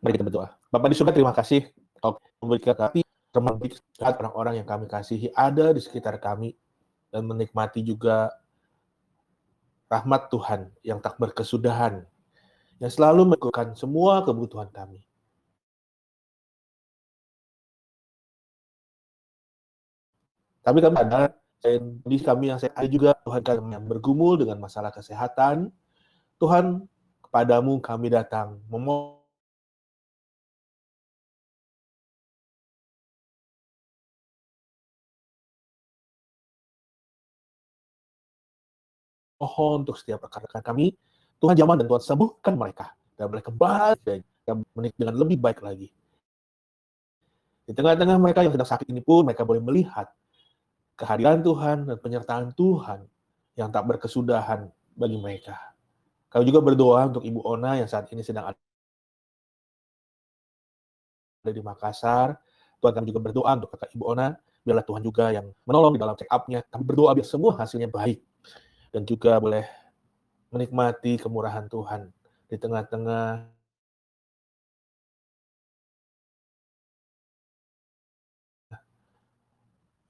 Mari kita berdoa. Bapak di surga, terima kasih memberikan kami saat orang-orang yang kami kasihi ada di sekitar kami dan menikmati juga rahmat Tuhan yang tak berkesudahan yang selalu melakukan semua kebutuhan kami. Tapi kami ada kondisi kami yang sehat juga Tuhan kami yang bergumul dengan masalah kesehatan. Tuhan kepadamu kami datang memohon mohon untuk setiap rekan-rekan kami, Tuhan jamah dan Tuhan sembuhkan mereka. Dan mereka kembali dan menik dengan lebih baik lagi. Di tengah-tengah mereka yang sedang sakit ini pun, mereka boleh melihat kehadiran Tuhan dan penyertaan Tuhan yang tak berkesudahan bagi mereka. Kami juga berdoa untuk Ibu Ona yang saat ini sedang ada di Makassar. Tuhan kami juga berdoa untuk kakak Ibu Ona, biarlah Tuhan juga yang menolong di dalam check up-nya. Kami berdoa biar semua hasilnya baik dan juga boleh menikmati kemurahan Tuhan di tengah-tengah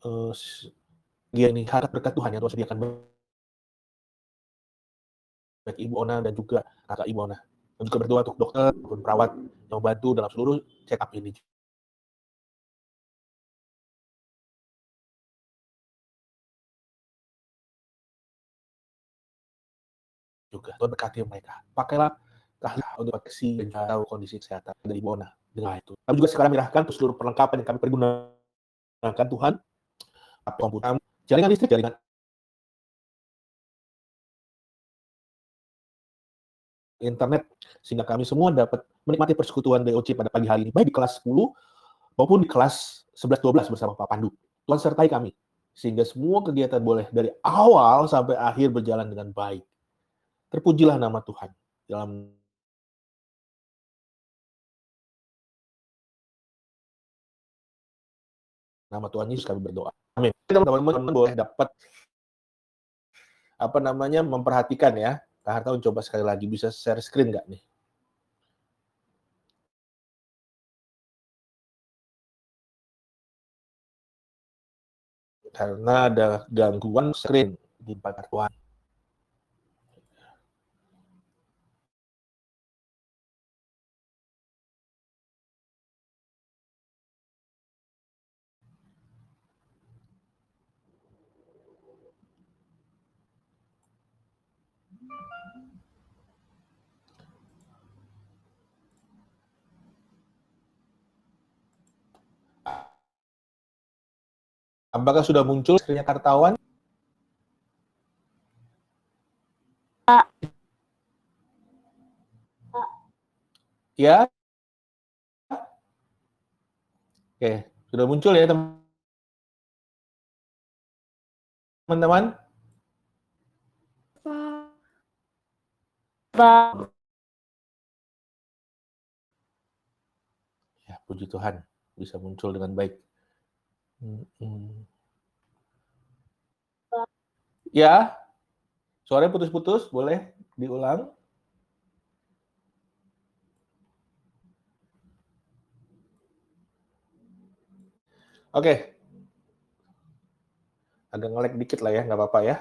uh, ini harap berkat Tuhan yang Tuhan sediakan baik Ibu Ona dan juga kakak Ibu Ona. Dan juga berdoa untuk dokter maupun perawat yang membantu dalam seluruh check up ini. Juga. Tuhan berkati mereka. Pakailah keahlian untuk proteksi dan tahu kondisi kesehatan dari Bona dengan itu. Kami juga sekarang menyerahkan seluruh perlengkapan yang kami pergunakan Tuhan, komputer, jaringan listrik, jaringan internet sehingga kami semua dapat menikmati persekutuan DOC pada pagi hari ini baik di kelas 10 maupun di kelas 11 12 bersama Pak Pandu. Tuhan sertai kami sehingga semua kegiatan boleh dari awal sampai akhir berjalan dengan baik. Terpujilah nama Tuhan dalam nama Tuhan Yesus kami berdoa. Amin. Teman-teman boleh dapat apa namanya memperhatikan ya. Kak Hartawan coba sekali lagi bisa share screen nggak nih? Karena ada gangguan screen di Pak Tuhan. Apakah sudah muncul screen kartawan? Ya. Oke, sudah muncul ya teman-teman? Ya, puji Tuhan bisa muncul dengan baik. Ya, suaranya putus-putus, boleh diulang? Oke. Agak ngelek dikit lah ya, nggak apa-apa ya.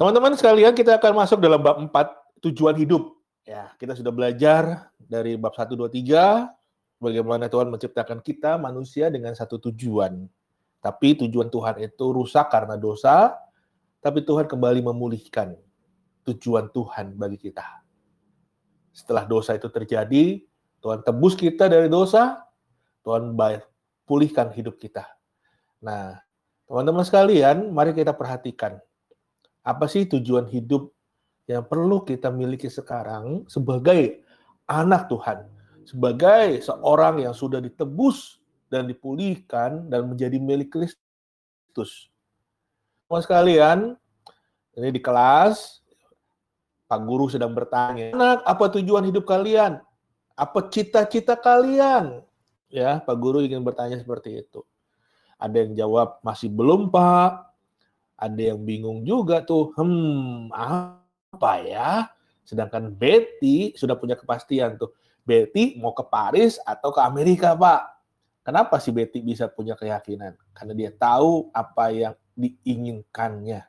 Teman-teman sekalian, kita akan masuk dalam bab 4, tujuan hidup. Ya, kita sudah belajar dari bab 1, 2, 3, bagaimana Tuhan menciptakan kita manusia dengan satu tujuan. Tapi tujuan Tuhan itu rusak karena dosa, tapi Tuhan kembali memulihkan tujuan Tuhan bagi kita. Setelah dosa itu terjadi, Tuhan tebus kita dari dosa, Tuhan bayar, pulihkan hidup kita. Nah, teman-teman sekalian, mari kita perhatikan. Apa sih tujuan hidup yang perlu kita miliki sekarang sebagai anak Tuhan? Sebagai seorang yang sudah ditebus dan dipulihkan dan menjadi milik Kristus. Teman sekalian, ini di kelas, Pak Guru sedang bertanya, anak, apa tujuan hidup kalian? Apa cita-cita kalian? Ya, Pak Guru ingin bertanya seperti itu. Ada yang jawab, masih belum Pak. Ada yang bingung juga tuh, hmm, apa ya? Sedangkan Betty sudah punya kepastian tuh. Betty mau ke Paris atau ke Amerika, Pak. Kenapa si Betty bisa punya keyakinan? Karena dia tahu apa yang diinginkannya.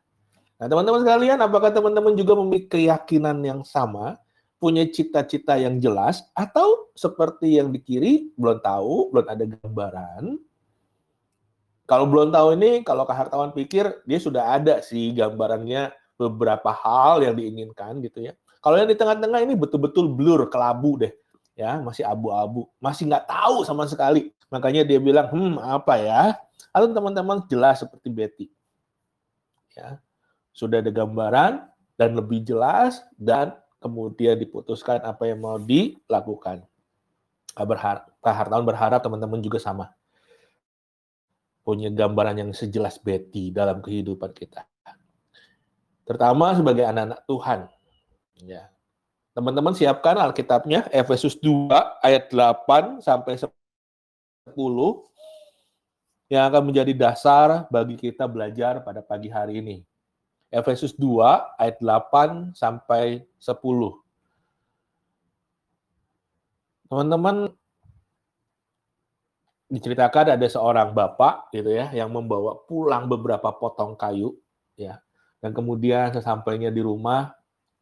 Nah, teman-teman sekalian, apakah teman-teman juga memiliki keyakinan yang sama? Punya cita-cita yang jelas? Atau seperti yang di kiri, belum tahu, belum ada gambaran? Kalau belum tahu ini, kalau Kak Hartawan pikir, dia sudah ada sih gambarannya beberapa hal yang diinginkan gitu ya. Kalau yang di tengah-tengah ini betul-betul blur, kelabu deh. Ya, masih abu-abu, masih nggak tahu sama sekali. Makanya dia bilang, hmm apa ya? Atau teman-teman jelas seperti Betty. Ya, sudah ada gambaran dan lebih jelas dan kemudian diputuskan apa yang mau dilakukan. Berharap, Kak Hartawan berharap teman-teman juga sama. Punya gambaran yang sejelas Betty dalam kehidupan kita. Terutama sebagai anak-anak Tuhan Ya. Teman-teman siapkan Alkitabnya Efesus 2 ayat 8 sampai 10 yang akan menjadi dasar bagi kita belajar pada pagi hari ini. Efesus 2 ayat 8 sampai 10. Teman-teman diceritakan ada seorang bapak gitu ya yang membawa pulang beberapa potong kayu ya. Dan kemudian sesampainya di rumah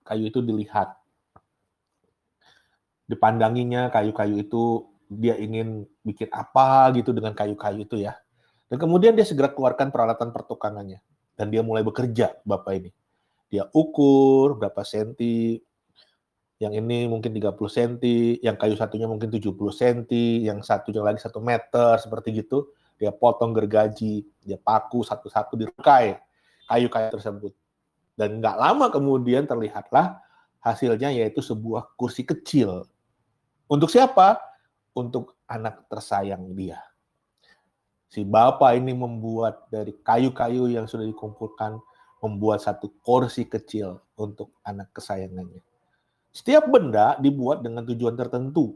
kayu itu dilihat. Dipandanginya kayu-kayu itu dia ingin bikin apa gitu dengan kayu-kayu itu ya. Dan kemudian dia segera keluarkan peralatan pertukangannya. Dan dia mulai bekerja, Bapak ini. Dia ukur berapa senti, yang ini mungkin 30 senti, yang kayu satunya mungkin 70 senti, yang satunya lagi satu meter, seperti gitu. Dia potong gergaji, dia paku satu-satu dirangkai kayu-kayu tersebut. Dan nggak lama kemudian terlihatlah hasilnya yaitu sebuah kursi kecil. Untuk siapa? Untuk anak tersayang dia. Si bapak ini membuat dari kayu-kayu yang sudah dikumpulkan, membuat satu kursi kecil untuk anak kesayangannya. Setiap benda dibuat dengan tujuan tertentu.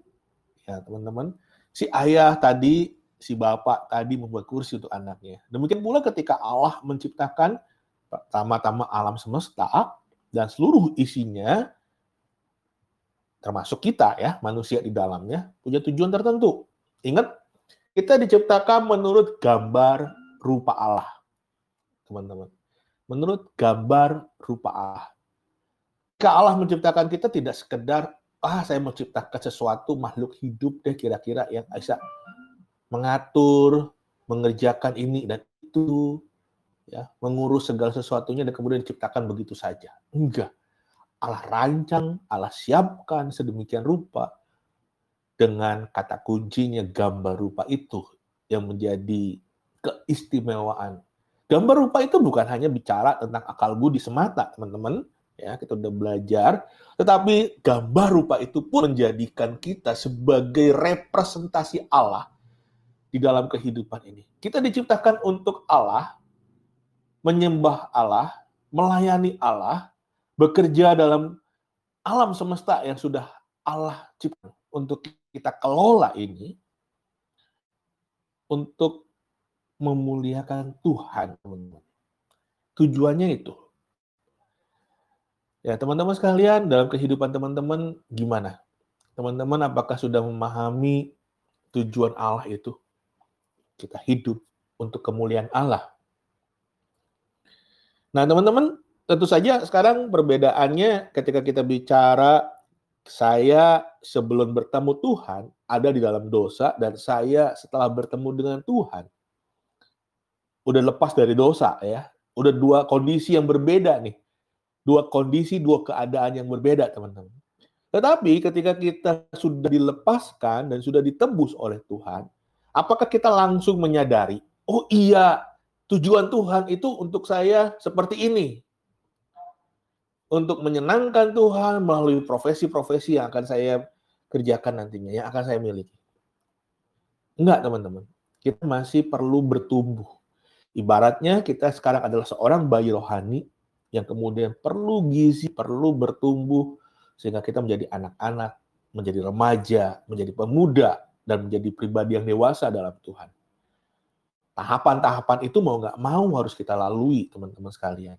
Ya, teman-teman. Si ayah tadi, si bapak tadi membuat kursi untuk anaknya. Demikian pula ketika Allah menciptakan pertama-tama alam semesta dan seluruh isinya termasuk kita ya, manusia di dalamnya punya tujuan tertentu. Ingat, kita diciptakan menurut gambar rupa Allah. Teman-teman. Menurut gambar rupa Allah. Jika Allah menciptakan kita tidak sekedar ah saya menciptakan sesuatu makhluk hidup deh kira-kira yang bisa mengatur, mengerjakan ini dan itu ya mengurus segala sesuatunya dan kemudian diciptakan begitu saja. Enggak. Allah rancang, Allah siapkan sedemikian rupa dengan kata kuncinya gambar rupa itu yang menjadi keistimewaan. Gambar rupa itu bukan hanya bicara tentang akal budi semata, teman-teman. Ya, kita udah belajar, tetapi gambar rupa itu pun menjadikan kita sebagai representasi Allah di dalam kehidupan ini. Kita diciptakan untuk Allah, menyembah Allah, melayani Allah, bekerja dalam alam semesta yang sudah Allah cipta untuk kita kelola ini untuk memuliakan Tuhan. Tujuannya itu. Ya, teman-teman sekalian, dalam kehidupan teman-teman gimana? Teman-teman apakah sudah memahami tujuan Allah itu? Kita hidup untuk kemuliaan Allah. Nah, teman-teman, tentu saja sekarang perbedaannya ketika kita bicara saya sebelum bertemu Tuhan ada di dalam dosa dan saya setelah bertemu dengan Tuhan udah lepas dari dosa ya. Udah dua kondisi yang berbeda nih. Dua kondisi, dua keadaan yang berbeda, teman-teman. Tetapi ketika kita sudah dilepaskan dan sudah ditebus oleh Tuhan, apakah kita langsung menyadari, oh iya, Tujuan Tuhan itu untuk saya seperti ini. Untuk menyenangkan Tuhan melalui profesi-profesi yang akan saya kerjakan nantinya, yang akan saya miliki. Enggak, teman-teman. Kita masih perlu bertumbuh. Ibaratnya kita sekarang adalah seorang bayi rohani yang kemudian perlu gizi, perlu bertumbuh, sehingga kita menjadi anak-anak, menjadi remaja, menjadi pemuda, dan menjadi pribadi yang dewasa dalam Tuhan. Tahapan-tahapan itu mau nggak mau harus kita lalui, teman-teman sekalian.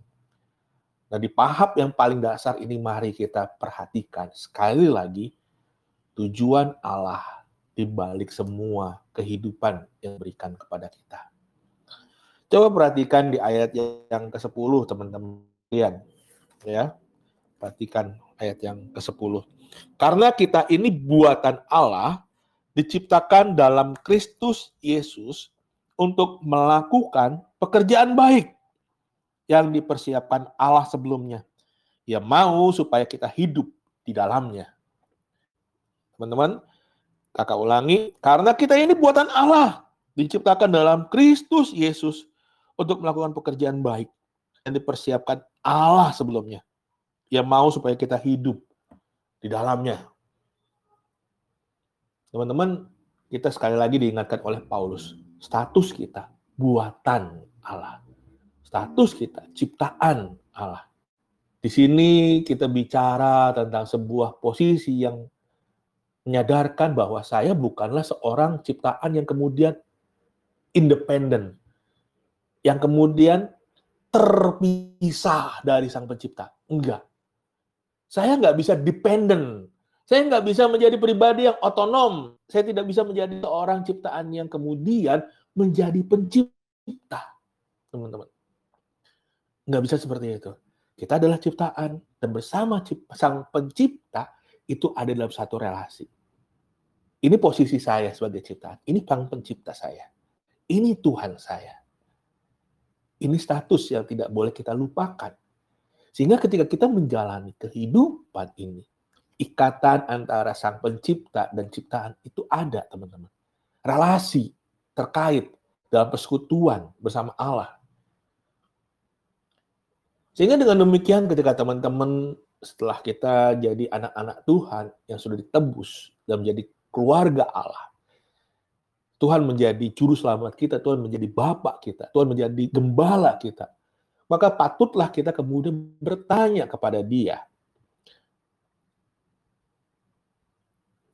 Nah, di paham yang paling dasar ini mari kita perhatikan sekali lagi tujuan Allah di balik semua kehidupan yang berikan kepada kita. Coba perhatikan di ayat yang ke-10 teman-teman ya. Perhatikan ayat yang ke-10. Karena kita ini buatan Allah diciptakan dalam Kristus Yesus untuk melakukan pekerjaan baik yang dipersiapkan Allah sebelumnya. Ia mau supaya kita hidup di dalamnya. Teman-teman, kakak ulangi, karena kita ini buatan Allah, diciptakan dalam Kristus Yesus untuk melakukan pekerjaan baik yang dipersiapkan Allah sebelumnya. Ia mau supaya kita hidup di dalamnya. Teman-teman, kita sekali lagi diingatkan oleh Paulus, status kita buatan Allah status kita, ciptaan Allah. Di sini kita bicara tentang sebuah posisi yang menyadarkan bahwa saya bukanlah seorang ciptaan yang kemudian independen, yang kemudian terpisah dari sang pencipta. Enggak. Saya nggak bisa dependen. Saya nggak bisa menjadi pribadi yang otonom. Saya tidak bisa menjadi seorang ciptaan yang kemudian menjadi pencipta. Teman-teman. Nggak bisa seperti itu. Kita adalah ciptaan, dan bersama sang pencipta itu ada dalam satu relasi. Ini posisi saya sebagai ciptaan. Ini sang pencipta saya. Ini Tuhan saya. Ini status yang tidak boleh kita lupakan. Sehingga ketika kita menjalani kehidupan ini, ikatan antara sang pencipta dan ciptaan itu ada, teman-teman. Relasi terkait dalam persekutuan bersama Allah sehingga dengan demikian ketika teman-teman setelah kita jadi anak-anak Tuhan yang sudah ditebus dan menjadi keluarga Allah, Tuhan menjadi juru selamat kita, Tuhan menjadi bapak kita, Tuhan menjadi gembala kita. Maka patutlah kita kemudian bertanya kepada dia.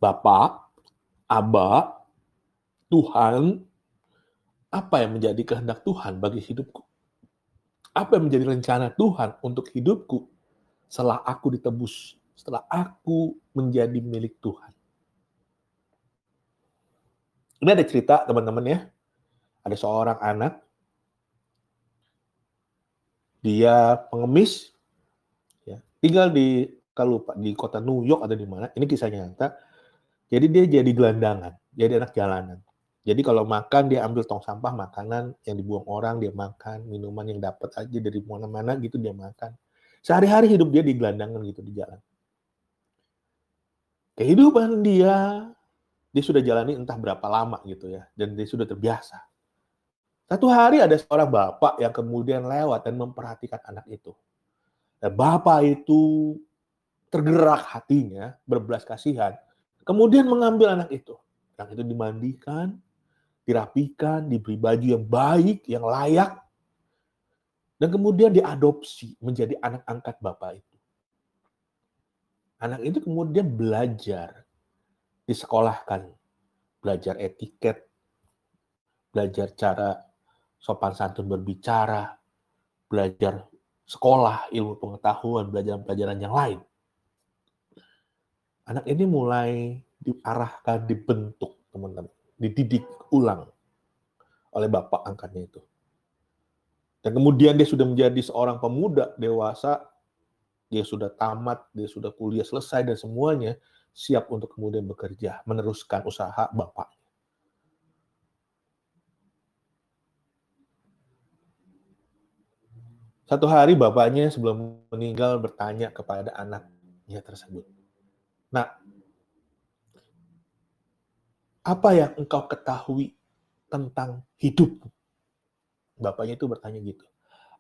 Bapak, Aba, Tuhan, apa yang menjadi kehendak Tuhan bagi hidupku? Apa yang menjadi rencana Tuhan untuk hidupku setelah aku ditebus, setelah aku menjadi milik Tuhan. Ini ada cerita teman-teman ya. Ada seorang anak, dia pengemis, ya, tinggal di kalau lupa di kota New York atau di mana. Ini kisahnya nyata. Jadi dia jadi gelandangan, jadi anak jalanan. Jadi kalau makan dia ambil tong sampah makanan yang dibuang orang dia makan, minuman yang dapat aja dari mana-mana gitu dia makan. Sehari-hari hidup dia di gelandangan gitu di jalan. Kehidupan dia dia sudah jalani entah berapa lama gitu ya dan dia sudah terbiasa. Satu hari ada seorang bapak yang kemudian lewat dan memperhatikan anak itu. Dan bapak itu tergerak hatinya, berbelas kasihan, kemudian mengambil anak itu. Anak itu dimandikan, dirapikan, diberi baju yang baik, yang layak, dan kemudian diadopsi menjadi anak angkat bapak itu. Anak itu kemudian belajar, disekolahkan, belajar etiket, belajar cara sopan santun berbicara, belajar sekolah, ilmu pengetahuan, belajar pelajaran yang lain. Anak ini mulai diarahkan, dibentuk, teman-teman dididik ulang oleh bapak angkatnya itu. Dan kemudian dia sudah menjadi seorang pemuda dewasa, dia sudah tamat, dia sudah kuliah selesai dan semuanya siap untuk kemudian bekerja, meneruskan usaha bapaknya. Satu hari bapaknya sebelum meninggal bertanya kepada anaknya tersebut. Nah, apa yang engkau ketahui tentang hidupmu? Bapaknya itu bertanya gitu.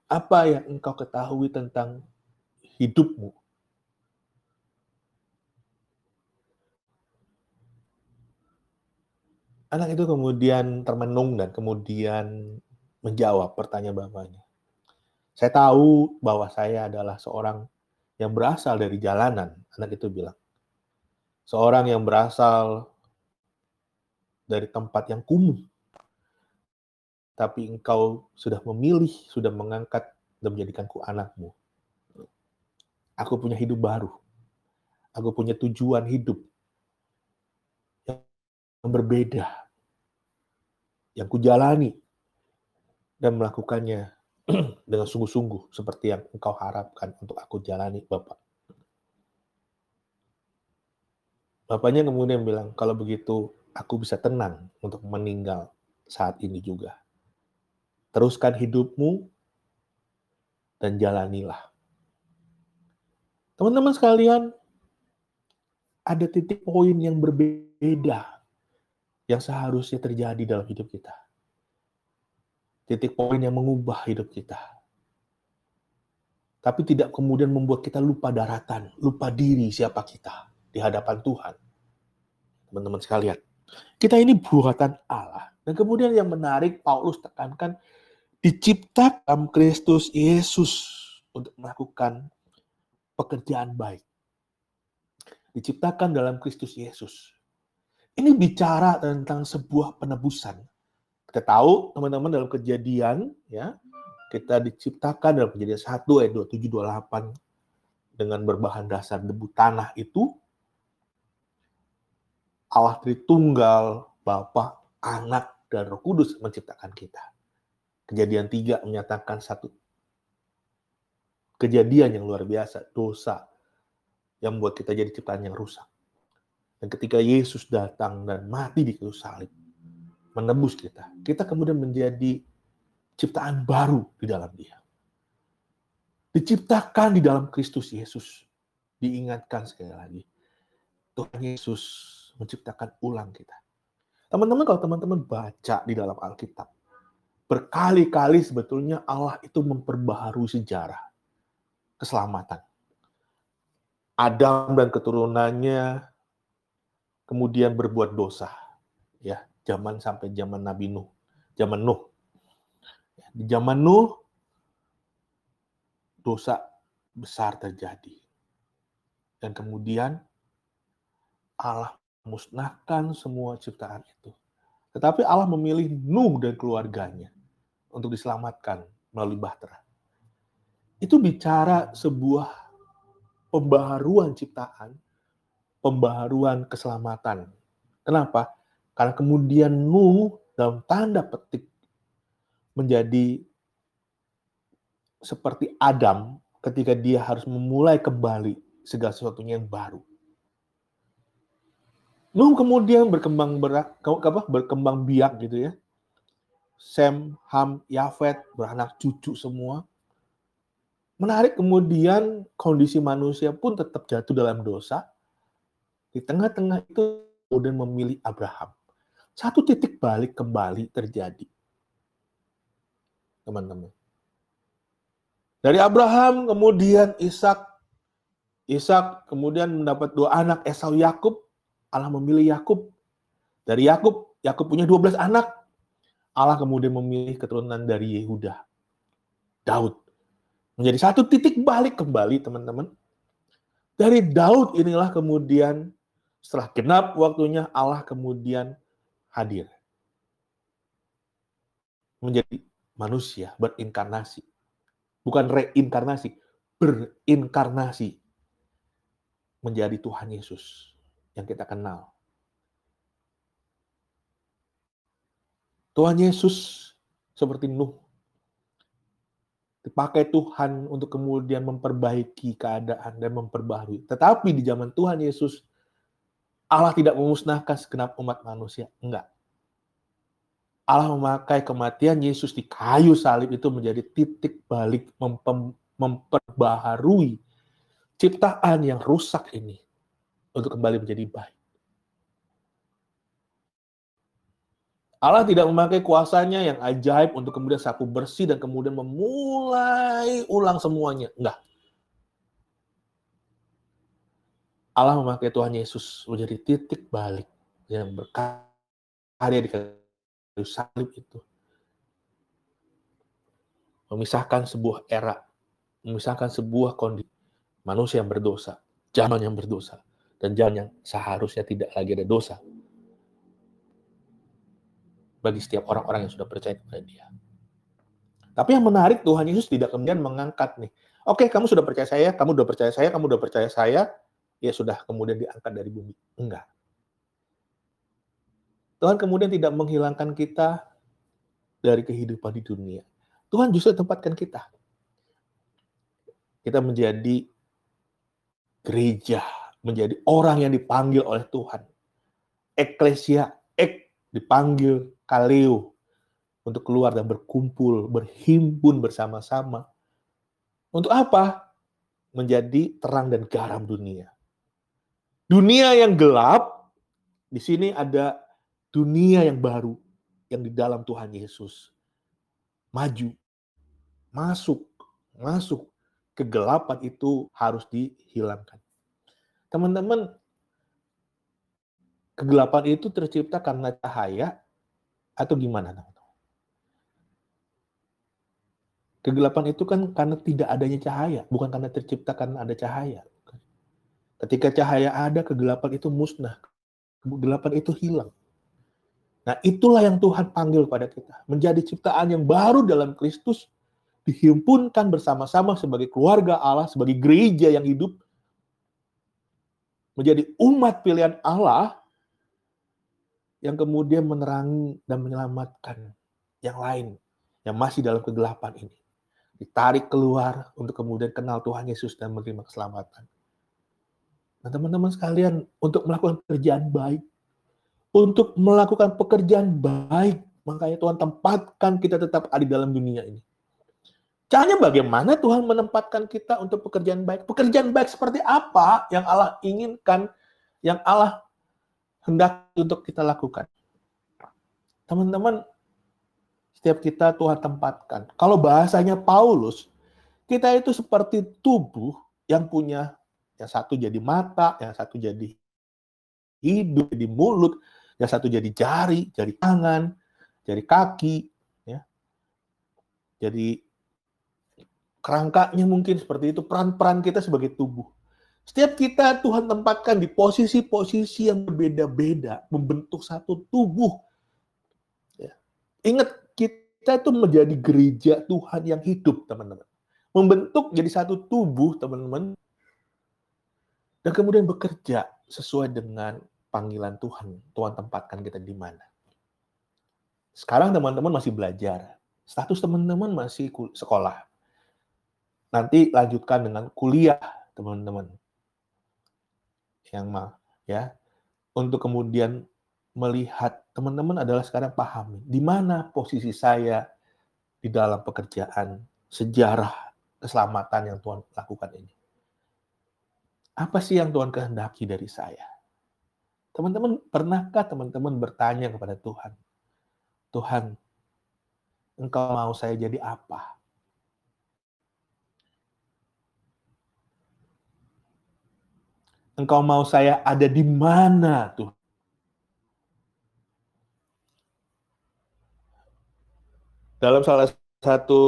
Apa yang engkau ketahui tentang hidupmu? Anak itu kemudian termenung dan kemudian menjawab pertanyaan bapaknya. Saya tahu bahwa saya adalah seorang yang berasal dari jalanan, anak itu bilang. Seorang yang berasal dari tempat yang kumuh. Tapi engkau sudah memilih, sudah mengangkat dan menjadikanku anakmu. Aku punya hidup baru. Aku punya tujuan hidup yang berbeda. Yang kujalani dan melakukannya dengan sungguh-sungguh seperti yang engkau harapkan untuk aku jalani, Bapak. Bapaknya kemudian bilang, kalau begitu aku bisa tenang untuk meninggal saat ini juga. Teruskan hidupmu dan jalanilah. Teman-teman sekalian, ada titik poin yang berbeda yang seharusnya terjadi dalam hidup kita. Titik poin yang mengubah hidup kita. Tapi tidak kemudian membuat kita lupa daratan, lupa diri siapa kita di hadapan Tuhan. Teman-teman sekalian, kita ini buatan Allah. Dan kemudian yang menarik, Paulus tekankan, diciptakan Kristus Yesus untuk melakukan pekerjaan baik. Diciptakan dalam Kristus Yesus. Ini bicara tentang sebuah penebusan. Kita tahu teman-teman dalam kejadian ya, kita diciptakan dalam kejadian 1 ayat 27 28 dengan berbahan dasar debu tanah itu Allah Tritunggal, Bapa, Anak, dan Roh Kudus menciptakan kita. Kejadian tiga menyatakan satu kejadian yang luar biasa, dosa yang membuat kita jadi ciptaan yang rusak. Dan ketika Yesus datang dan mati di kayu salib, menebus kita, kita kemudian menjadi ciptaan baru di dalam dia. Diciptakan di dalam Kristus Yesus. Diingatkan sekali lagi. Tuhan Yesus menciptakan ulang kita. Teman-teman kalau teman-teman baca di dalam Alkitab, berkali-kali sebetulnya Allah itu memperbaharui sejarah keselamatan. Adam dan keturunannya kemudian berbuat dosa. Ya, zaman sampai zaman Nabi Nuh, zaman Nuh. Di zaman Nuh dosa besar terjadi. Dan kemudian Allah musnahkan semua ciptaan itu. Tetapi Allah memilih Nuh dan keluarganya untuk diselamatkan melalui bahtera. Itu bicara sebuah pembaharuan ciptaan, pembaharuan keselamatan. Kenapa? Karena kemudian Nuh dalam tanda petik menjadi seperti Adam ketika dia harus memulai kembali segala sesuatunya yang baru. Nuh kemudian berkembang berak, apa, berkembang biak gitu ya. Sem, Ham, Yafet, beranak cucu semua. Menarik kemudian kondisi manusia pun tetap jatuh dalam dosa. Di tengah-tengah itu kemudian memilih Abraham. Satu titik balik kembali terjadi. Teman-teman. Dari Abraham kemudian Ishak Ishak kemudian mendapat dua anak Esau Yakub Allah memilih Yakub. Dari Yakub, Yakub punya 12 anak. Allah kemudian memilih keturunan dari Yehuda. Daud. Menjadi satu titik balik kembali, teman-teman. Dari Daud inilah kemudian setelah genap waktunya Allah kemudian hadir. Menjadi manusia berinkarnasi. Bukan reinkarnasi, berinkarnasi. Menjadi Tuhan Yesus yang kita kenal. Tuhan Yesus seperti Nuh dipakai Tuhan untuk kemudian memperbaiki keadaan dan memperbaharui. Tetapi di zaman Tuhan Yesus Allah tidak memusnahkan segenap umat manusia, enggak. Allah memakai kematian Yesus di kayu salib itu menjadi titik balik memperbaharui ciptaan yang rusak ini untuk kembali menjadi baik. Allah tidak memakai kuasanya yang ajaib untuk kemudian sapu bersih dan kemudian memulai ulang semuanya. Enggak. Allah memakai Tuhan Yesus menjadi titik balik yang berkarya di kayu salib itu. Memisahkan sebuah era, memisahkan sebuah kondisi manusia yang berdosa, zaman yang berdosa, dan jalan yang seharusnya tidak lagi ada dosa bagi setiap orang-orang yang sudah percaya kepada dia. Tapi yang menarik Tuhan Yesus tidak kemudian mengangkat nih Oke, kamu sudah percaya saya, kamu sudah percaya saya, kamu sudah percaya saya, ya sudah kemudian diangkat dari bumi. Enggak. Tuhan kemudian tidak menghilangkan kita dari kehidupan di dunia. Tuhan justru tempatkan kita. Kita menjadi gereja, menjadi orang yang dipanggil oleh Tuhan. Eklesia, ek dipanggil kaleo untuk keluar dan berkumpul, berhimpun bersama-sama. Untuk apa? Menjadi terang dan garam dunia. Dunia yang gelap, di sini ada dunia yang baru yang di dalam Tuhan Yesus. Maju, masuk, masuk. Kegelapan itu harus dihilangkan. Teman-teman, kegelapan itu tercipta karena cahaya atau gimana? Teman-teman? Kegelapan itu kan karena tidak adanya cahaya, bukan karena tercipta karena ada cahaya. Ketika cahaya ada, kegelapan itu musnah. Kegelapan itu hilang. Nah, itulah yang Tuhan panggil pada kita. Menjadi ciptaan yang baru dalam Kristus, dihimpunkan bersama-sama sebagai keluarga Allah, sebagai gereja yang hidup, menjadi umat pilihan Allah yang kemudian menerangi dan menyelamatkan yang lain yang masih dalam kegelapan ini. Ditarik keluar untuk kemudian kenal Tuhan Yesus dan menerima keselamatan. Nah, teman-teman sekalian, untuk melakukan pekerjaan baik, untuk melakukan pekerjaan baik. Makanya Tuhan tempatkan kita tetap ada di dalam dunia ini. Caranya bagaimana Tuhan menempatkan kita untuk pekerjaan baik? Pekerjaan baik seperti apa yang Allah inginkan, yang Allah hendak untuk kita lakukan? Teman-teman, setiap kita Tuhan tempatkan. Kalau bahasanya Paulus, kita itu seperti tubuh yang punya yang satu jadi mata, yang satu jadi hidup, jadi mulut, yang satu jadi jari, jari tangan, jari kaki, ya. Jadi kerangkanya mungkin seperti itu peran-peran kita sebagai tubuh. Setiap kita Tuhan tempatkan di posisi-posisi yang berbeda-beda, membentuk satu tubuh. Ya. Ingat, kita itu menjadi gereja Tuhan yang hidup, teman-teman. Membentuk jadi satu tubuh, teman-teman. Dan kemudian bekerja sesuai dengan panggilan Tuhan. Tuhan tempatkan kita di mana. Sekarang teman-teman masih belajar. Status teman-teman masih sekolah. Nanti lanjutkan dengan kuliah, teman-teman. Yang mah ya. Untuk kemudian melihat teman-teman adalah sekarang pahami di mana posisi saya di dalam pekerjaan sejarah keselamatan yang Tuhan lakukan ini. Apa sih yang Tuhan kehendaki dari saya? Teman-teman, pernahkah teman-teman bertanya kepada Tuhan, Tuhan, Engkau mau saya jadi apa? Engkau mau saya ada di mana, Tuhan? Dalam salah satu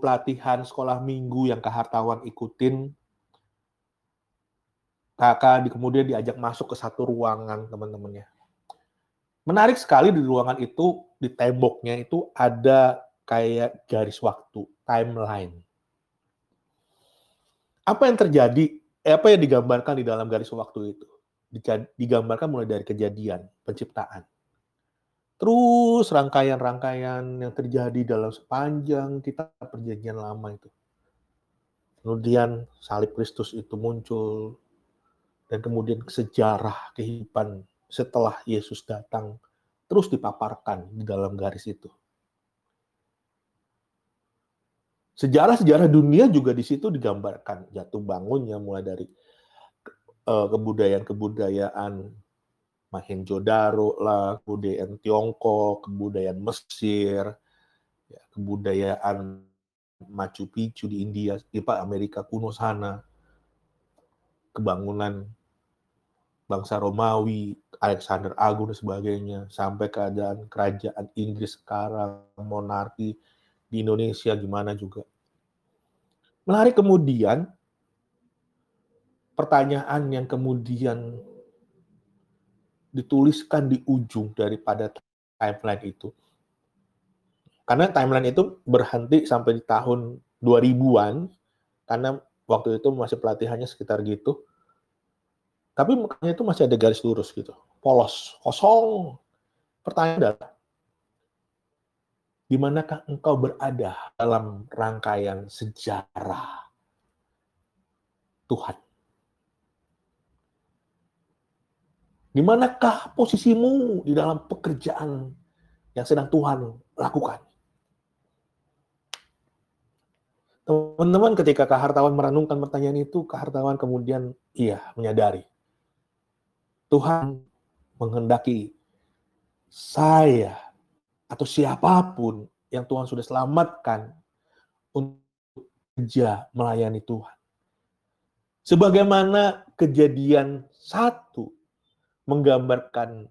pelatihan sekolah minggu yang kehartawan ikutin, kakak kemudian diajak masuk ke satu ruangan teman-temannya. Menarik sekali di ruangan itu, di temboknya itu ada kayak garis waktu, timeline. Apa yang terjadi, apa yang digambarkan di dalam garis waktu itu? Digambarkan mulai dari kejadian, penciptaan. Terus rangkaian-rangkaian yang terjadi dalam sepanjang kita perjanjian lama itu. Kemudian salib Kristus itu muncul, dan kemudian sejarah kehidupan setelah Yesus datang terus dipaparkan di dalam garis itu. Sejarah-sejarah dunia juga di situ digambarkan. Jatuh bangunnya mulai dari uh, kebudayaan-kebudayaan Mohenjo-daro lah, kebudayaan Tiongkok, kebudayaan Mesir, ya, kebudayaan Machu Picchu di India, di Amerika kuno sana, kebangunan bangsa Romawi, Alexander Agung dan sebagainya, sampai keadaan kerajaan Inggris sekarang, monarki di Indonesia gimana juga. Menarik kemudian, pertanyaan yang kemudian dituliskan di ujung daripada timeline itu. Karena timeline itu berhenti sampai di tahun 2000-an, karena waktu itu masih pelatihannya sekitar gitu. Tapi mukanya itu masih ada garis lurus gitu, polos, kosong. Pertanyaan adalah, di manakah engkau berada dalam rangkaian sejarah Tuhan? Di manakah posisimu di dalam pekerjaan yang sedang Tuhan lakukan? Teman-teman, ketika Kak Hartawan merenungkan pertanyaan itu, Kak kemudian iya menyadari Tuhan menghendaki saya atau siapa pun yang Tuhan sudah selamatkan untuk kerja melayani Tuhan. Sebagaimana kejadian satu menggambarkan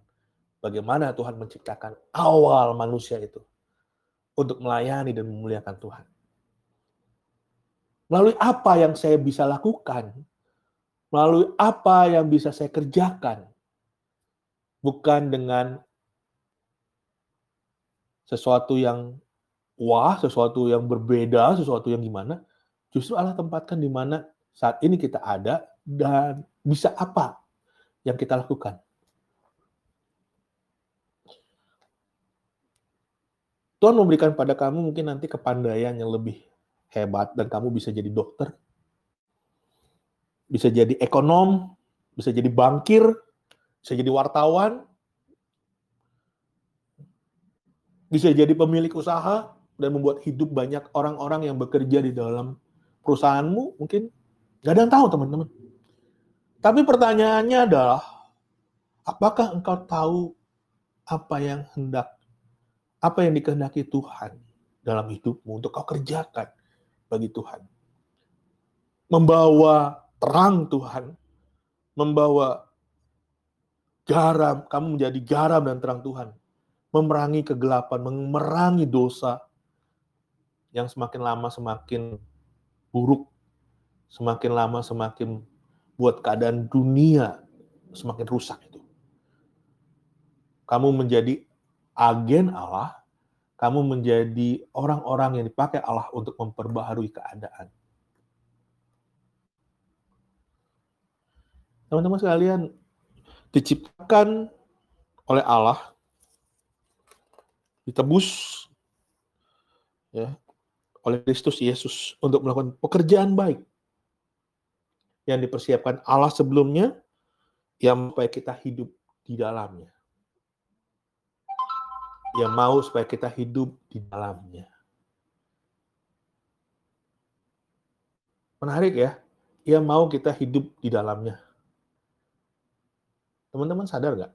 bagaimana Tuhan menciptakan awal manusia itu untuk melayani dan memuliakan Tuhan. Melalui apa yang saya bisa lakukan, melalui apa yang bisa saya kerjakan, bukan dengan sesuatu yang wah, sesuatu yang berbeda, sesuatu yang gimana, justru Allah tempatkan di mana saat ini kita ada dan bisa apa yang kita lakukan. Tuhan memberikan pada kamu mungkin nanti kepandaian yang lebih hebat dan kamu bisa jadi dokter, bisa jadi ekonom, bisa jadi bankir, bisa jadi wartawan, bisa jadi pemilik usaha dan membuat hidup banyak orang-orang yang bekerja di dalam perusahaanmu mungkin gak ada yang tahu teman-teman. Tapi pertanyaannya adalah apakah engkau tahu apa yang hendak apa yang dikehendaki Tuhan dalam hidupmu untuk kau kerjakan bagi Tuhan. Membawa terang Tuhan, membawa garam, kamu menjadi garam dan terang Tuhan. Memerangi kegelapan, memerangi dosa yang semakin lama semakin buruk, semakin lama semakin buat keadaan dunia semakin rusak itu. Kamu menjadi agen Allah, kamu menjadi orang-orang yang dipakai Allah untuk memperbaharui keadaan. Teman-teman sekalian, diciptakan oleh Allah, ditebus ya, oleh Kristus Yesus untuk melakukan pekerjaan baik yang dipersiapkan Allah sebelumnya, yang supaya kita hidup di dalamnya yang mau supaya kita hidup di dalamnya. Menarik ya, ia mau kita hidup di dalamnya. Teman-teman sadar nggak?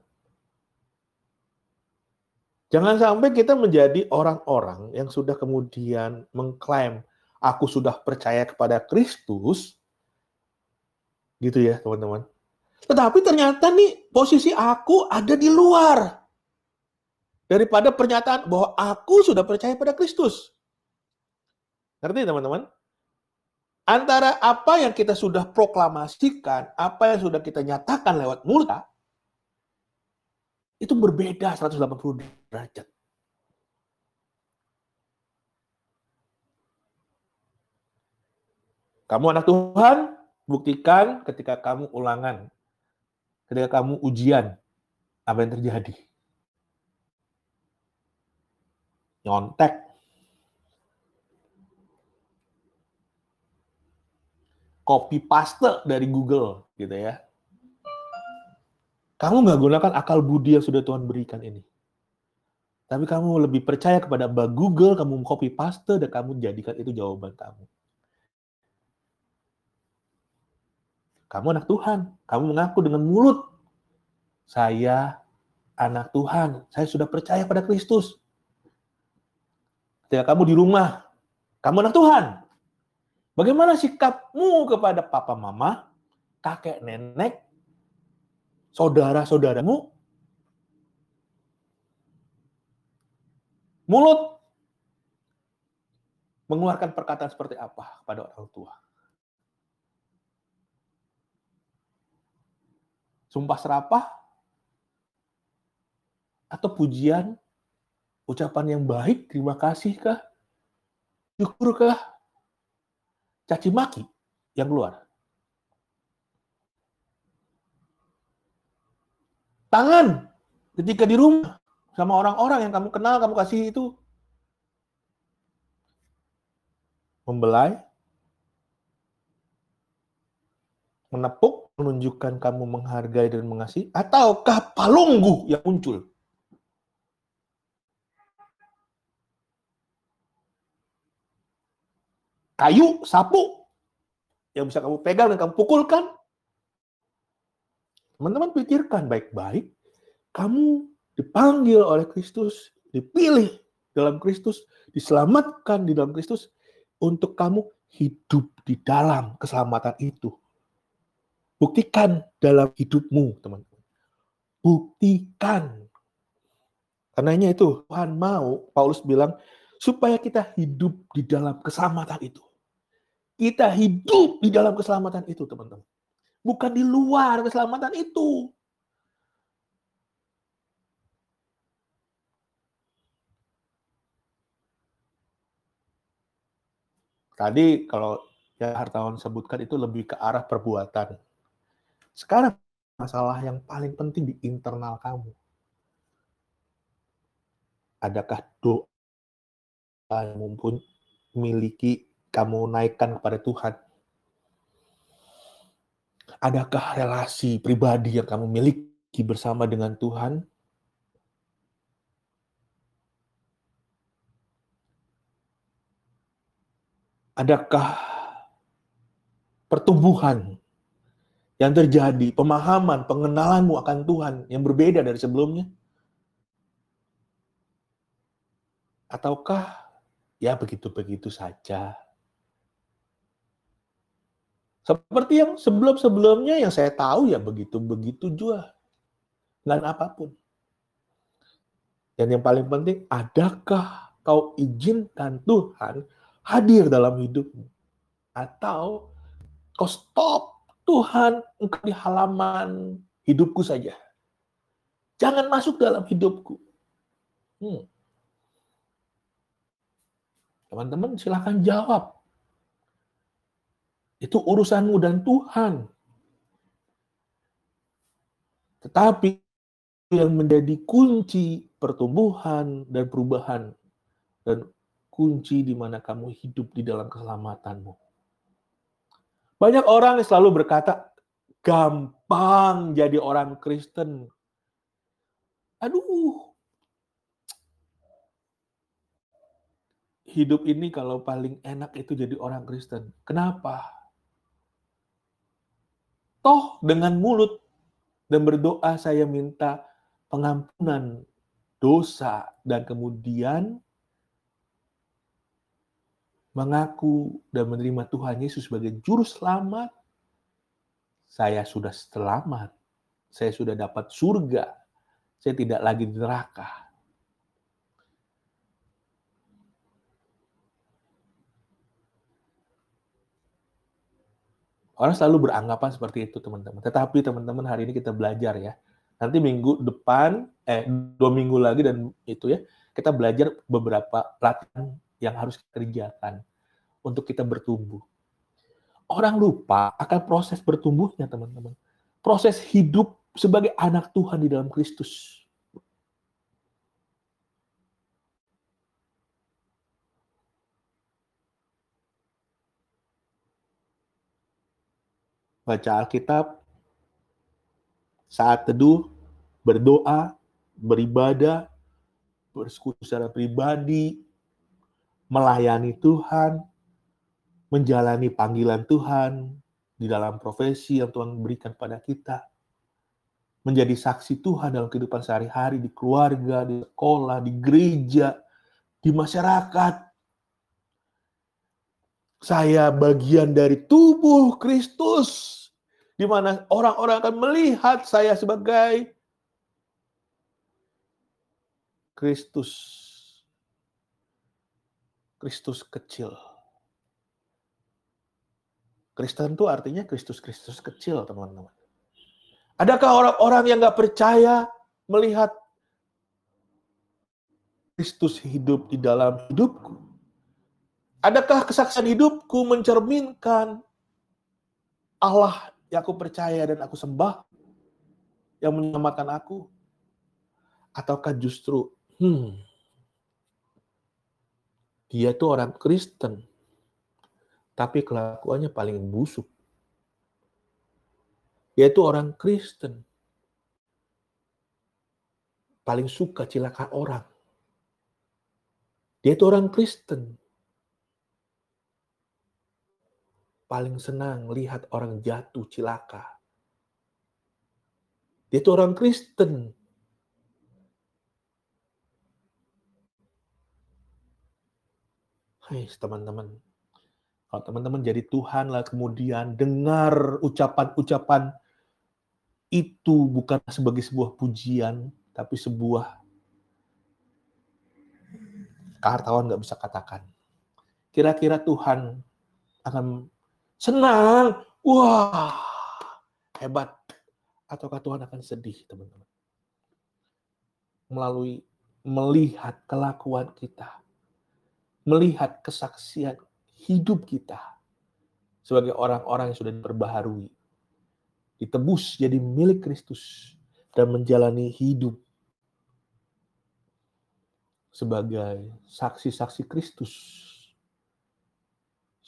Jangan sampai kita menjadi orang-orang yang sudah kemudian mengklaim, aku sudah percaya kepada Kristus, gitu ya teman-teman. Tetapi ternyata nih posisi aku ada di luar daripada pernyataan bahwa aku sudah percaya pada Kristus. Ngerti teman-teman? Antara apa yang kita sudah proklamasikan, apa yang sudah kita nyatakan lewat mulut, itu berbeda 180 derajat. Kamu anak Tuhan, buktikan ketika kamu ulangan, ketika kamu ujian, apa yang terjadi. nyontek. Copy paste dari Google, gitu ya. Kamu nggak gunakan akal budi yang sudah Tuhan berikan ini. Tapi kamu lebih percaya kepada Mbak Google, kamu copy paste, dan kamu jadikan itu jawaban kamu. Kamu anak Tuhan. Kamu mengaku dengan mulut. Saya anak Tuhan. Saya sudah percaya pada Kristus. Ketika kamu di rumah, kamu anak Tuhan. Bagaimana sikapmu kepada papa mama, kakek nenek, saudara-saudaramu? Mulut mengeluarkan perkataan seperti apa kepada orang tua? Sumpah serapah atau pujian ucapan yang baik, terima kasih kah? Syukur kah? caci maki yang keluar. Tangan ketika di rumah sama orang-orang yang kamu kenal, kamu kasih itu membelai, menepuk, menunjukkan kamu menghargai dan mengasihi, ataukah palunggu yang muncul? Kayu, sapu, yang bisa kamu pegang dan kamu pukulkan. Teman-teman pikirkan baik-baik, kamu dipanggil oleh Kristus, dipilih dalam Kristus, diselamatkan di dalam Kristus, untuk kamu hidup di dalam keselamatan itu. Buktikan dalam hidupmu, teman-teman. Buktikan. Karenanya itu, Tuhan mau, Paulus bilang, supaya kita hidup di dalam keselamatan itu. Kita hidup di dalam keselamatan itu, teman-teman. Bukan di luar keselamatan itu. Tadi kalau ya hartawan sebutkan itu lebih ke arah perbuatan. Sekarang masalah yang paling penting di internal kamu. Adakah doa yang mumpun miliki kamu naikkan kepada Tuhan? Adakah relasi pribadi yang kamu miliki bersama dengan Tuhan? adakah pertumbuhan yang terjadi, pemahaman, pengenalanmu akan Tuhan yang berbeda dari sebelumnya? Ataukah ya begitu-begitu saja? Seperti yang sebelum-sebelumnya yang saya tahu ya begitu-begitu juga. Dan apa pun. Dan yang paling penting, adakah kau izinkan Tuhan hadir dalam hidupmu. Atau kau stop, Tuhan, engkau di halaman hidupku saja. Jangan masuk dalam hidupku. Hmm. Teman-teman silahkan jawab. Itu urusanmu dan Tuhan. Tetapi yang menjadi kunci pertumbuhan dan perubahan dan kunci di mana kamu hidup di dalam keselamatanmu. Banyak orang yang selalu berkata, gampang jadi orang Kristen. Aduh, hidup ini kalau paling enak itu jadi orang Kristen. Kenapa? Toh dengan mulut dan berdoa saya minta pengampunan dosa dan kemudian mengaku dan menerima Tuhan Yesus sebagai juru selamat, saya sudah selamat. Saya sudah dapat surga. Saya tidak lagi di neraka. Orang selalu beranggapan seperti itu, teman-teman. Tetapi teman-teman hari ini kita belajar ya. Nanti minggu depan, eh dua minggu lagi dan itu ya, kita belajar beberapa latihan yang harus kita kerjakan untuk kita bertumbuh. Orang lupa akan proses bertumbuhnya, teman-teman. Proses hidup sebagai anak Tuhan di dalam Kristus. Baca Alkitab, saat teduh, berdoa, beribadah, bersekutu secara pribadi, melayani Tuhan, menjalani panggilan Tuhan di dalam profesi yang Tuhan berikan pada kita, menjadi saksi Tuhan dalam kehidupan sehari-hari di keluarga, di sekolah, di gereja, di masyarakat. Saya bagian dari tubuh Kristus, di mana orang-orang akan melihat saya sebagai Kristus Kristus kecil. Kristen itu artinya Kristus-Kristus kecil, teman-teman. Adakah orang-orang yang nggak percaya melihat Kristus hidup di dalam hidupku? Adakah kesaksian hidupku mencerminkan Allah yang aku percaya dan aku sembah, yang menyelamatkan aku? Ataukah justru, hmm, dia itu orang Kristen, tapi kelakuannya paling busuk. Dia itu orang Kristen, paling suka cilaka orang. Dia itu orang Kristen, paling senang lihat orang jatuh cilaka. Dia itu orang Kristen. Hai teman-teman, kalau teman-teman jadi Tuhan lah kemudian dengar ucapan-ucapan itu bukan sebagai sebuah pujian, tapi sebuah kehartawan nggak bisa katakan. Kira-kira Tuhan akan senang, wah, hebat. Ataukah Tuhan akan sedih, teman-teman? Melalui melihat kelakuan kita, melihat kesaksian hidup kita sebagai orang-orang yang sudah diperbaharui, ditebus jadi milik Kristus, dan menjalani hidup sebagai saksi-saksi Kristus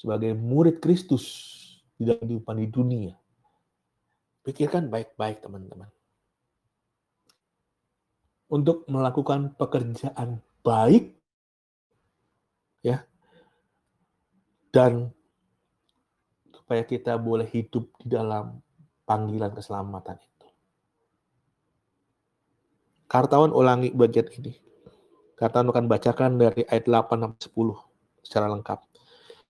sebagai murid Kristus di dalam kehidupan di dunia. Pikirkan baik-baik teman-teman. Untuk melakukan pekerjaan baik ya dan supaya kita boleh hidup di dalam panggilan keselamatan itu. Kartawan ulangi bagian ini. Kartawan akan bacakan dari ayat 8 sampai 10 secara lengkap.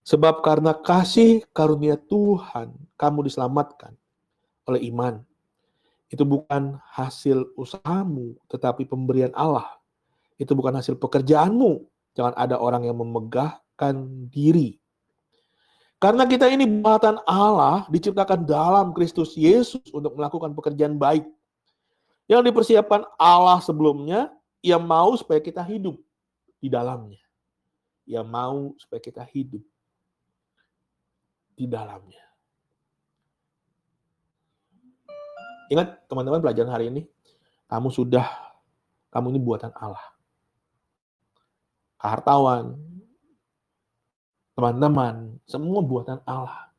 Sebab karena kasih karunia Tuhan, kamu diselamatkan oleh iman. Itu bukan hasil usahamu, tetapi pemberian Allah. Itu bukan hasil pekerjaanmu. Jangan ada orang yang memegahkan diri. Karena kita ini buatan Allah, diciptakan dalam Kristus Yesus untuk melakukan pekerjaan baik. Yang dipersiapkan Allah sebelumnya, ia mau supaya kita hidup di dalamnya. Ia mau supaya kita hidup di dalamnya. Ingat teman-teman pelajaran hari ini, kamu sudah, kamu ini buatan Allah. Hartawan, teman-teman, semua buatan Allah.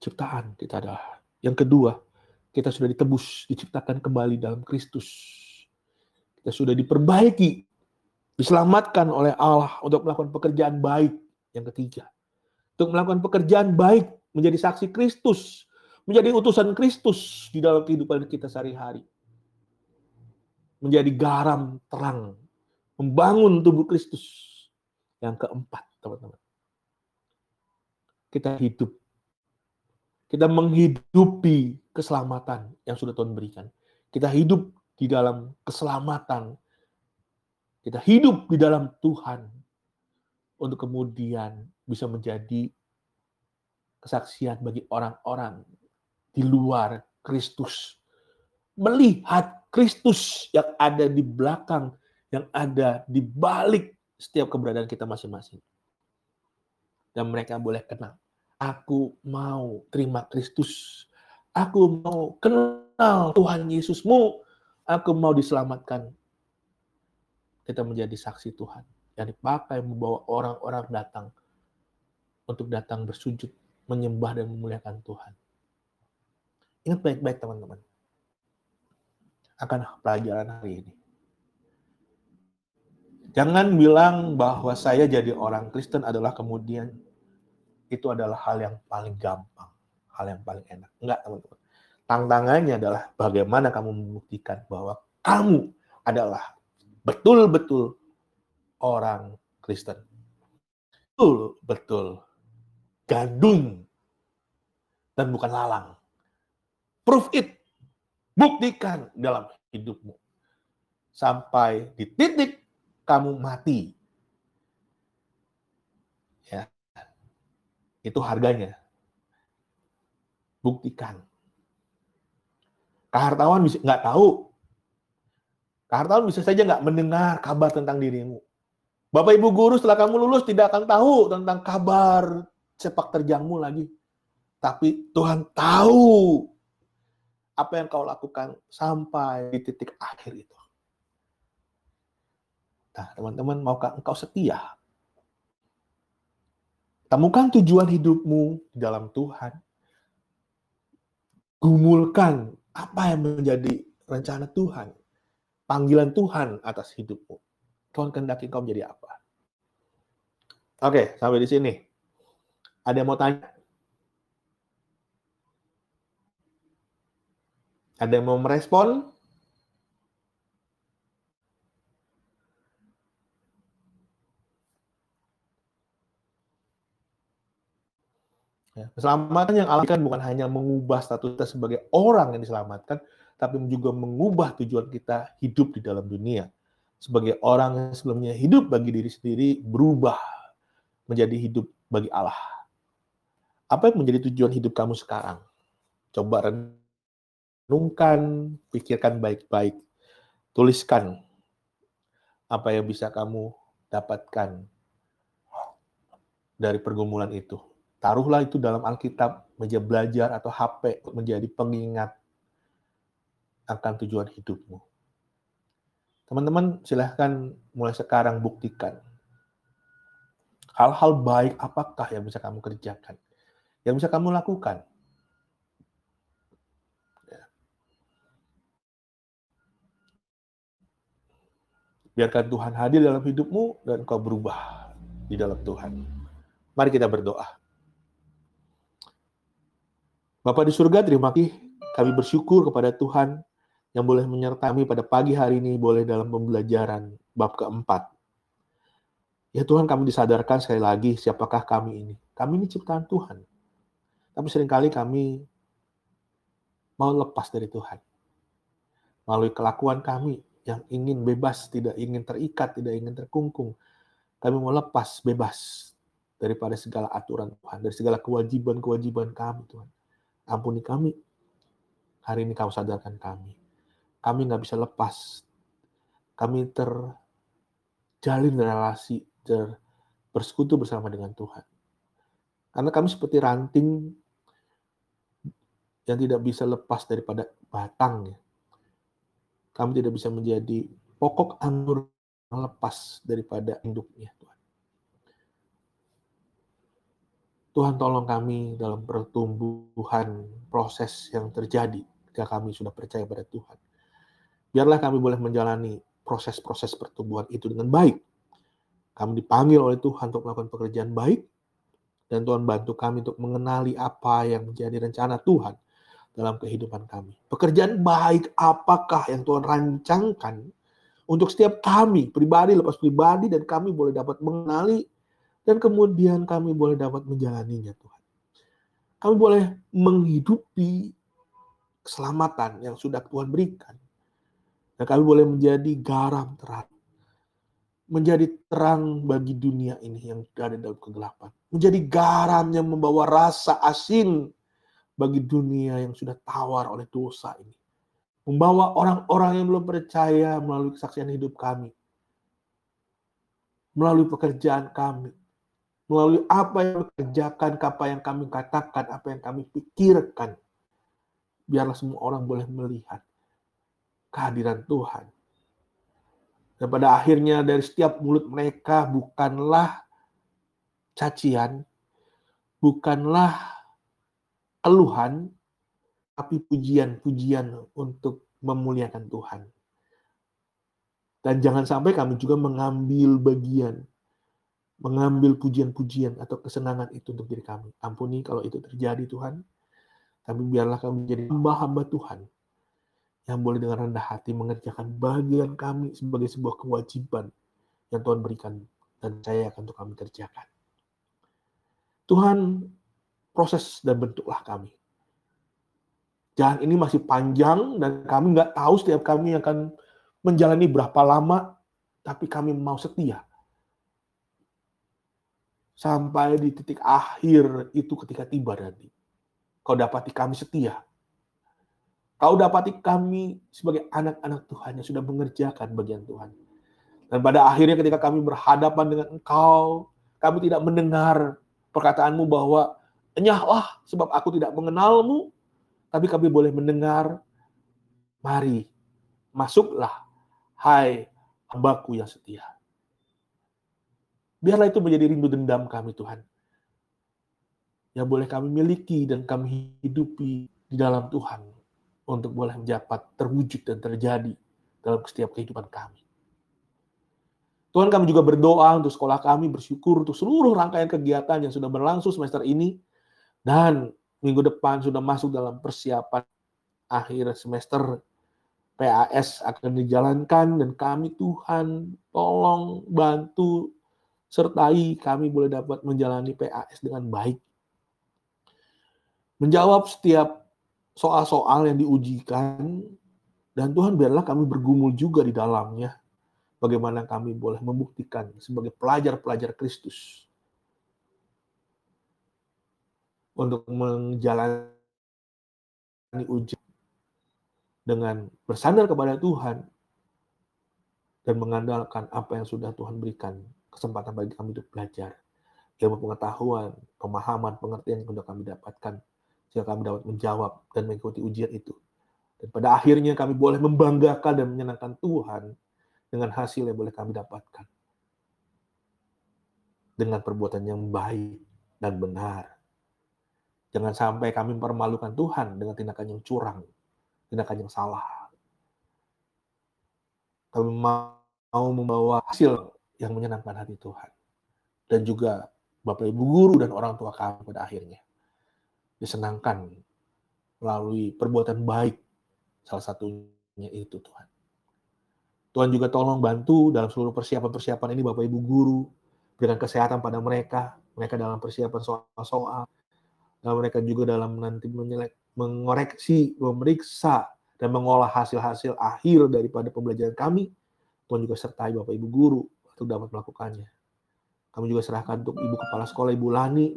Ciptaan kita adalah. Yang kedua, kita sudah ditebus, diciptakan kembali dalam Kristus. Kita sudah diperbaiki, diselamatkan oleh Allah untuk melakukan pekerjaan baik. Yang ketiga, untuk melakukan pekerjaan baik, menjadi saksi Kristus, menjadi utusan Kristus di dalam kehidupan kita sehari-hari. Menjadi garam terang, membangun tubuh Kristus. Yang keempat, teman-teman. Kita hidup. Kita menghidupi keselamatan yang sudah Tuhan berikan. Kita hidup di dalam keselamatan. Kita hidup di dalam Tuhan untuk kemudian bisa menjadi kesaksian bagi orang-orang di luar Kristus. Melihat Kristus yang ada di belakang, yang ada di balik setiap keberadaan kita masing-masing. Dan mereka boleh kenal. Aku mau terima Kristus. Aku mau kenal Tuhan Yesusmu. Aku mau diselamatkan. Kita menjadi saksi Tuhan yang dipakai membawa orang-orang datang untuk datang bersujud, menyembah dan memuliakan Tuhan. Ingat baik-baik teman-teman. Akan pelajaran hari ini. Jangan bilang bahwa saya jadi orang Kristen adalah kemudian itu adalah hal yang paling gampang, hal yang paling enak. Enggak, teman-teman. Tantangannya adalah bagaimana kamu membuktikan bahwa kamu adalah betul-betul orang Kristen. Betul, betul. Gadun. Dan bukan lalang. Proof it. Buktikan dalam hidupmu. Sampai di titik kamu mati. Ya. Itu harganya. Buktikan. Kehartawan bisa nggak tahu. Kehartawan bisa saja nggak mendengar kabar tentang dirimu Bapak Ibu guru setelah kamu lulus tidak akan tahu tentang kabar sepak terjangmu lagi. Tapi Tuhan tahu apa yang kau lakukan sampai di titik akhir itu. Nah, teman-teman, maukah engkau setia? Temukan tujuan hidupmu di dalam Tuhan. Gumulkan apa yang menjadi rencana Tuhan, panggilan Tuhan atas hidupmu. Tuhan kehendaki engkau menjadi apa? Oke, sampai di sini. Ada yang mau tanya? Ada yang mau merespon? Ya, keselamatan yang alami kan bukan hanya mengubah status kita sebagai orang yang diselamatkan, tapi juga mengubah tujuan kita hidup di dalam dunia. Sebagai orang yang sebelumnya hidup bagi diri sendiri, berubah menjadi hidup bagi Allah. Apa yang menjadi tujuan hidup kamu sekarang? Coba renungkan, pikirkan baik-baik, tuliskan apa yang bisa kamu dapatkan dari pergumulan itu. Taruhlah itu dalam Alkitab, meja belajar atau HP menjadi pengingat akan tujuan hidupmu. Teman-teman, silahkan mulai sekarang buktikan. Hal-hal baik apakah yang bisa kamu kerjakan? Yang bisa kamu lakukan? Biarkan Tuhan hadir dalam hidupmu dan kau berubah di dalam Tuhan. Mari kita berdoa. Bapak di surga, terima kasih kami bersyukur kepada Tuhan yang boleh menyertai kami pada pagi hari ini, boleh dalam pembelajaran bab keempat. Ya Tuhan, kami disadarkan sekali lagi siapakah kami ini. Kami ini ciptaan Tuhan. Tapi sering kali kami mau lepas dari Tuhan. Melalui kelakuan kami, yang ingin bebas, tidak ingin terikat, tidak ingin terkungkung. Kami mau lepas bebas daripada segala aturan Tuhan, dari segala kewajiban-kewajiban kami Tuhan. Ampuni kami. Hari ini kau sadarkan kami. Kami nggak bisa lepas. Kami terjalin relasi, ter, bersekutu bersama dengan Tuhan. Karena kami seperti ranting yang tidak bisa lepas daripada batangnya kami tidak bisa menjadi pokok anggur yang lepas daripada induknya Tuhan. Tuhan tolong kami dalam pertumbuhan proses yang terjadi ketika kami sudah percaya pada Tuhan. Biarlah kami boleh menjalani proses-proses pertumbuhan itu dengan baik. Kami dipanggil oleh Tuhan untuk melakukan pekerjaan baik, dan Tuhan bantu kami untuk mengenali apa yang menjadi rencana Tuhan dalam kehidupan kami. Pekerjaan baik apakah yang Tuhan rancangkan untuk setiap kami, pribadi lepas pribadi, dan kami boleh dapat mengenali, dan kemudian kami boleh dapat menjalaninya Tuhan. Kami boleh menghidupi keselamatan yang sudah Tuhan berikan. Dan kami boleh menjadi garam terang. Menjadi terang bagi dunia ini yang ada dalam kegelapan. Menjadi garam yang membawa rasa asin bagi dunia yang sudah tawar oleh dosa ini. Membawa orang-orang yang belum percaya melalui kesaksian hidup kami. Melalui pekerjaan kami. Melalui apa yang kami kerjakan, apa yang kami katakan, apa yang kami pikirkan. Biarlah semua orang boleh melihat kehadiran Tuhan. Dan pada akhirnya dari setiap mulut mereka bukanlah cacian, bukanlah keluhan, tapi pujian-pujian untuk memuliakan Tuhan. Dan jangan sampai kami juga mengambil bagian, mengambil pujian-pujian atau kesenangan itu untuk diri kami. Ampuni kalau itu terjadi Tuhan. Tapi biarlah kami menjadi hamba-hamba Tuhan yang boleh dengan rendah hati mengerjakan bagian kami sebagai sebuah kewajiban yang Tuhan berikan dan saya akan untuk kami kerjakan. Tuhan proses dan bentuklah kami. Jalan ini masih panjang dan kami nggak tahu setiap kami akan menjalani berapa lama, tapi kami mau setia. Sampai di titik akhir itu ketika tiba nanti. Kau dapati kami setia. Kau dapati kami sebagai anak-anak Tuhan yang sudah mengerjakan bagian Tuhan. Dan pada akhirnya ketika kami berhadapan dengan Engkau, kami tidak mendengar perkataanmu bahwa enyahlah sebab aku tidak mengenalmu, tapi kami boleh mendengar, mari masuklah, hai hambaku yang setia. Biarlah itu menjadi rindu dendam kami Tuhan. Yang boleh kami miliki dan kami hidupi di dalam Tuhan untuk boleh menjapat terwujud dan terjadi dalam setiap kehidupan kami. Tuhan kami juga berdoa untuk sekolah kami, bersyukur untuk seluruh rangkaian kegiatan yang sudah berlangsung semester ini, dan minggu depan sudah masuk dalam persiapan akhir semester. PAS akan dijalankan dan kami Tuhan tolong bantu sertai kami boleh dapat menjalani PAS dengan baik. Menjawab setiap soal-soal yang diujikan dan Tuhan biarlah kami bergumul juga di dalamnya. Bagaimana kami boleh membuktikan sebagai pelajar-pelajar Kristus untuk menjalani ujian dengan bersandar kepada Tuhan dan mengandalkan apa yang sudah Tuhan berikan kesempatan bagi kami untuk belajar ilmu pengetahuan, pemahaman, pengertian yang sudah kami dapatkan sehingga kami dapat menjawab dan mengikuti ujian itu. Dan pada akhirnya kami boleh membanggakan dan menyenangkan Tuhan dengan hasil yang boleh kami dapatkan. Dengan perbuatan yang baik dan benar. Jangan sampai kami mempermalukan Tuhan dengan tindakan yang curang, tindakan yang salah. Kami mau membawa hasil yang menyenangkan hati Tuhan. Dan juga Bapak Ibu Guru dan orang tua kami pada akhirnya. Disenangkan melalui perbuatan baik salah satunya itu Tuhan. Tuhan juga tolong bantu dalam seluruh persiapan-persiapan ini Bapak Ibu guru, berikan kesehatan pada mereka, mereka dalam persiapan soal-soal, dan mereka juga dalam nanti menyelek, mengoreksi, memeriksa, dan mengolah hasil-hasil akhir daripada pembelajaran kami. Tuhan juga sertai Bapak Ibu guru untuk dapat melakukannya. Kami juga serahkan untuk Ibu Kepala Sekolah Ibu Lani,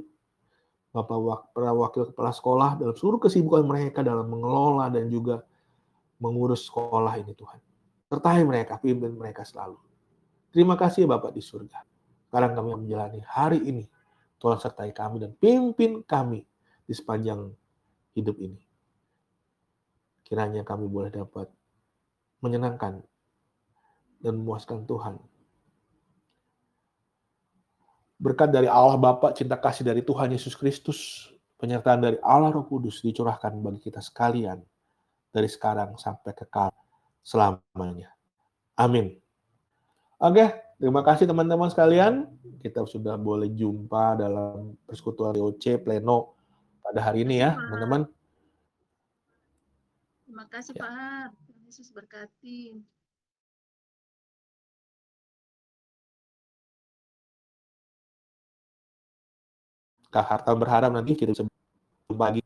Bapak Wakil Kepala Sekolah dalam seluruh kesibukan mereka dalam mengelola dan juga mengurus sekolah ini Tuhan. Sertai mereka, pimpin mereka selalu. Terima kasih Bapak di surga. Sekarang kami menjalani hari ini. Tuhan sertai kami dan pimpin kami di sepanjang hidup ini. Kiranya kami boleh dapat menyenangkan dan memuaskan Tuhan. Berkat dari Allah Bapa, cinta kasih dari Tuhan Yesus Kristus, penyertaan dari Allah Roh Kudus dicurahkan bagi kita sekalian dari sekarang sampai kekal selamanya. Amin. Oke, terima kasih teman-teman sekalian. Kita sudah boleh jumpa dalam persekutuan DOC pleno pada hari ini ya, teman-teman. Terima kasih ya. Pak. Yesus berkati. Kak Harta berharap nanti kita bisa berbagi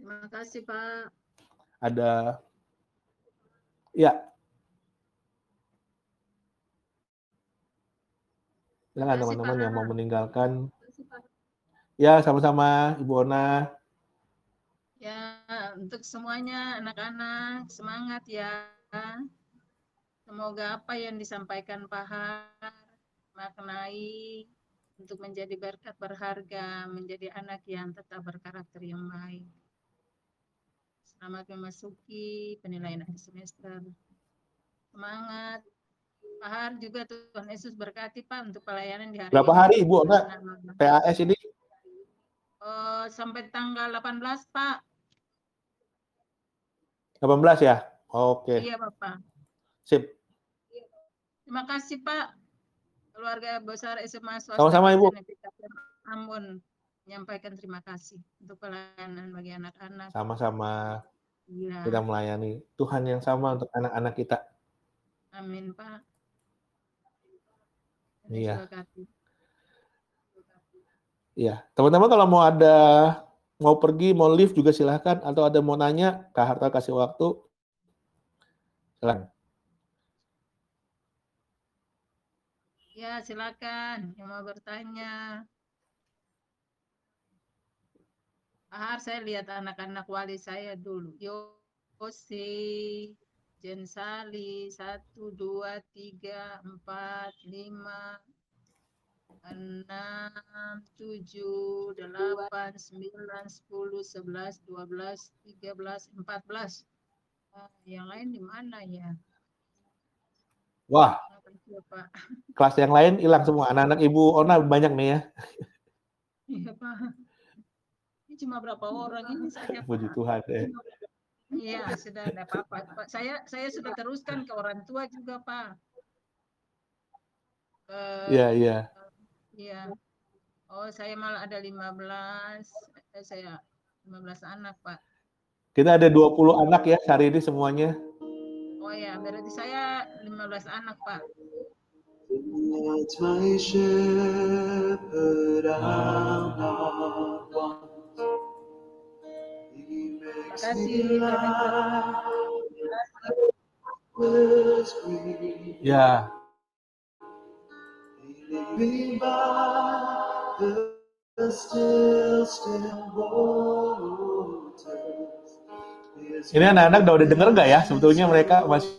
Terima kasih, Pak. Ada ya. Silakan teman-teman yang mau meninggalkan. Ya, sama-sama Ibu Ona. Ya, untuk semuanya anak-anak semangat ya. Semoga apa yang disampaikan Pak Har maknai untuk menjadi berkat berharga, menjadi anak yang tetap berkarakter yang baik. Selamat memasuki penilaian akhir semester. Semangat. Pak Har juga Tuhan Yesus berkati Pak untuk pelayanan di hari Berapa ini. hari Ibu Ona PAS ini? Uh, sampai tanggal 18 Pak. 18 ya? Oke. Iya Bapak. Sip. Terima kasih Pak. Keluarga besar SMA Swasta. Sama-sama Ibu. Ambon menyampaikan terima kasih untuk pelayanan bagi anak-anak. Sama-sama. Ya. Kita melayani Tuhan yang sama untuk anak-anak kita. Amin, Pak. Iya. Iya, teman-teman kalau mau ada mau pergi, mau live juga silahkan atau ada mau nanya, Kak Harta kasih waktu. Silakan. Ya, silakan yang mau bertanya. Ahar saya lihat anak-anak wali saya dulu. Yo, Jose, Jensali, satu, dua, tiga, empat, lima, enam, tujuh, delapan, sembilan, sepuluh, sebelas, dua belas, tiga belas, empat belas. Ah, Yang lain di mana ya? Wah, kelas yang lain hilang semua. Anak-anak Ibu Ona banyak nih ya. Iya, Pak. Ini cuma berapa orang ini saja, Puji. Tuhan deh. Iya, sudah ada apa-apa. Pak, saya saya sudah teruskan ke orang tua juga, Pak. Ke Iya, iya. Iya. Oh, saya malah ada 15. Eh, saya 15 anak, Pak. Kita ada 20 anak ya hari ini semuanya. Oh ya, berarti saya 15 anak, Pak. It's my shepherd, I'll not want. Waters. His ini anak-anak udah denger nggak ya? Sebetulnya mereka masih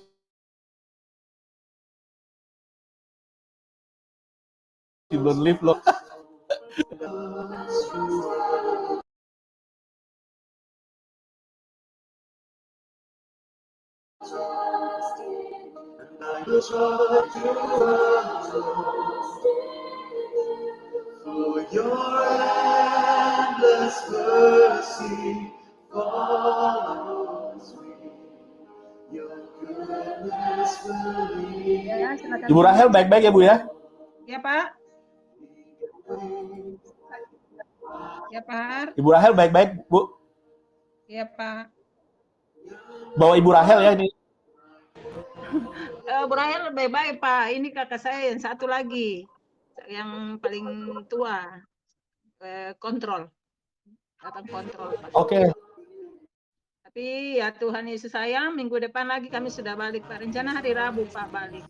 belum live loh. And I will try to run for your endless mercy follows me. Your goodness will lead silakan. Ibu Rahel baik-baik ya Bu ya? Ya, Pak. Ya, Pak. Ibu Rahel baik-baik Bu. Ya, Pak. Bawa Ibu Rahel ya ini. Eh, Bu Rahel baik-baik, Pak. Ini kakak saya yang satu lagi. Yang paling tua. Eh, kontrol. Datang kontrol, Pak. Oke, Tapi ya Tuhan Yesus sayang, minggu depan lagi kami sudah balik, Pak. Rencana hari Rabu, Pak, balik.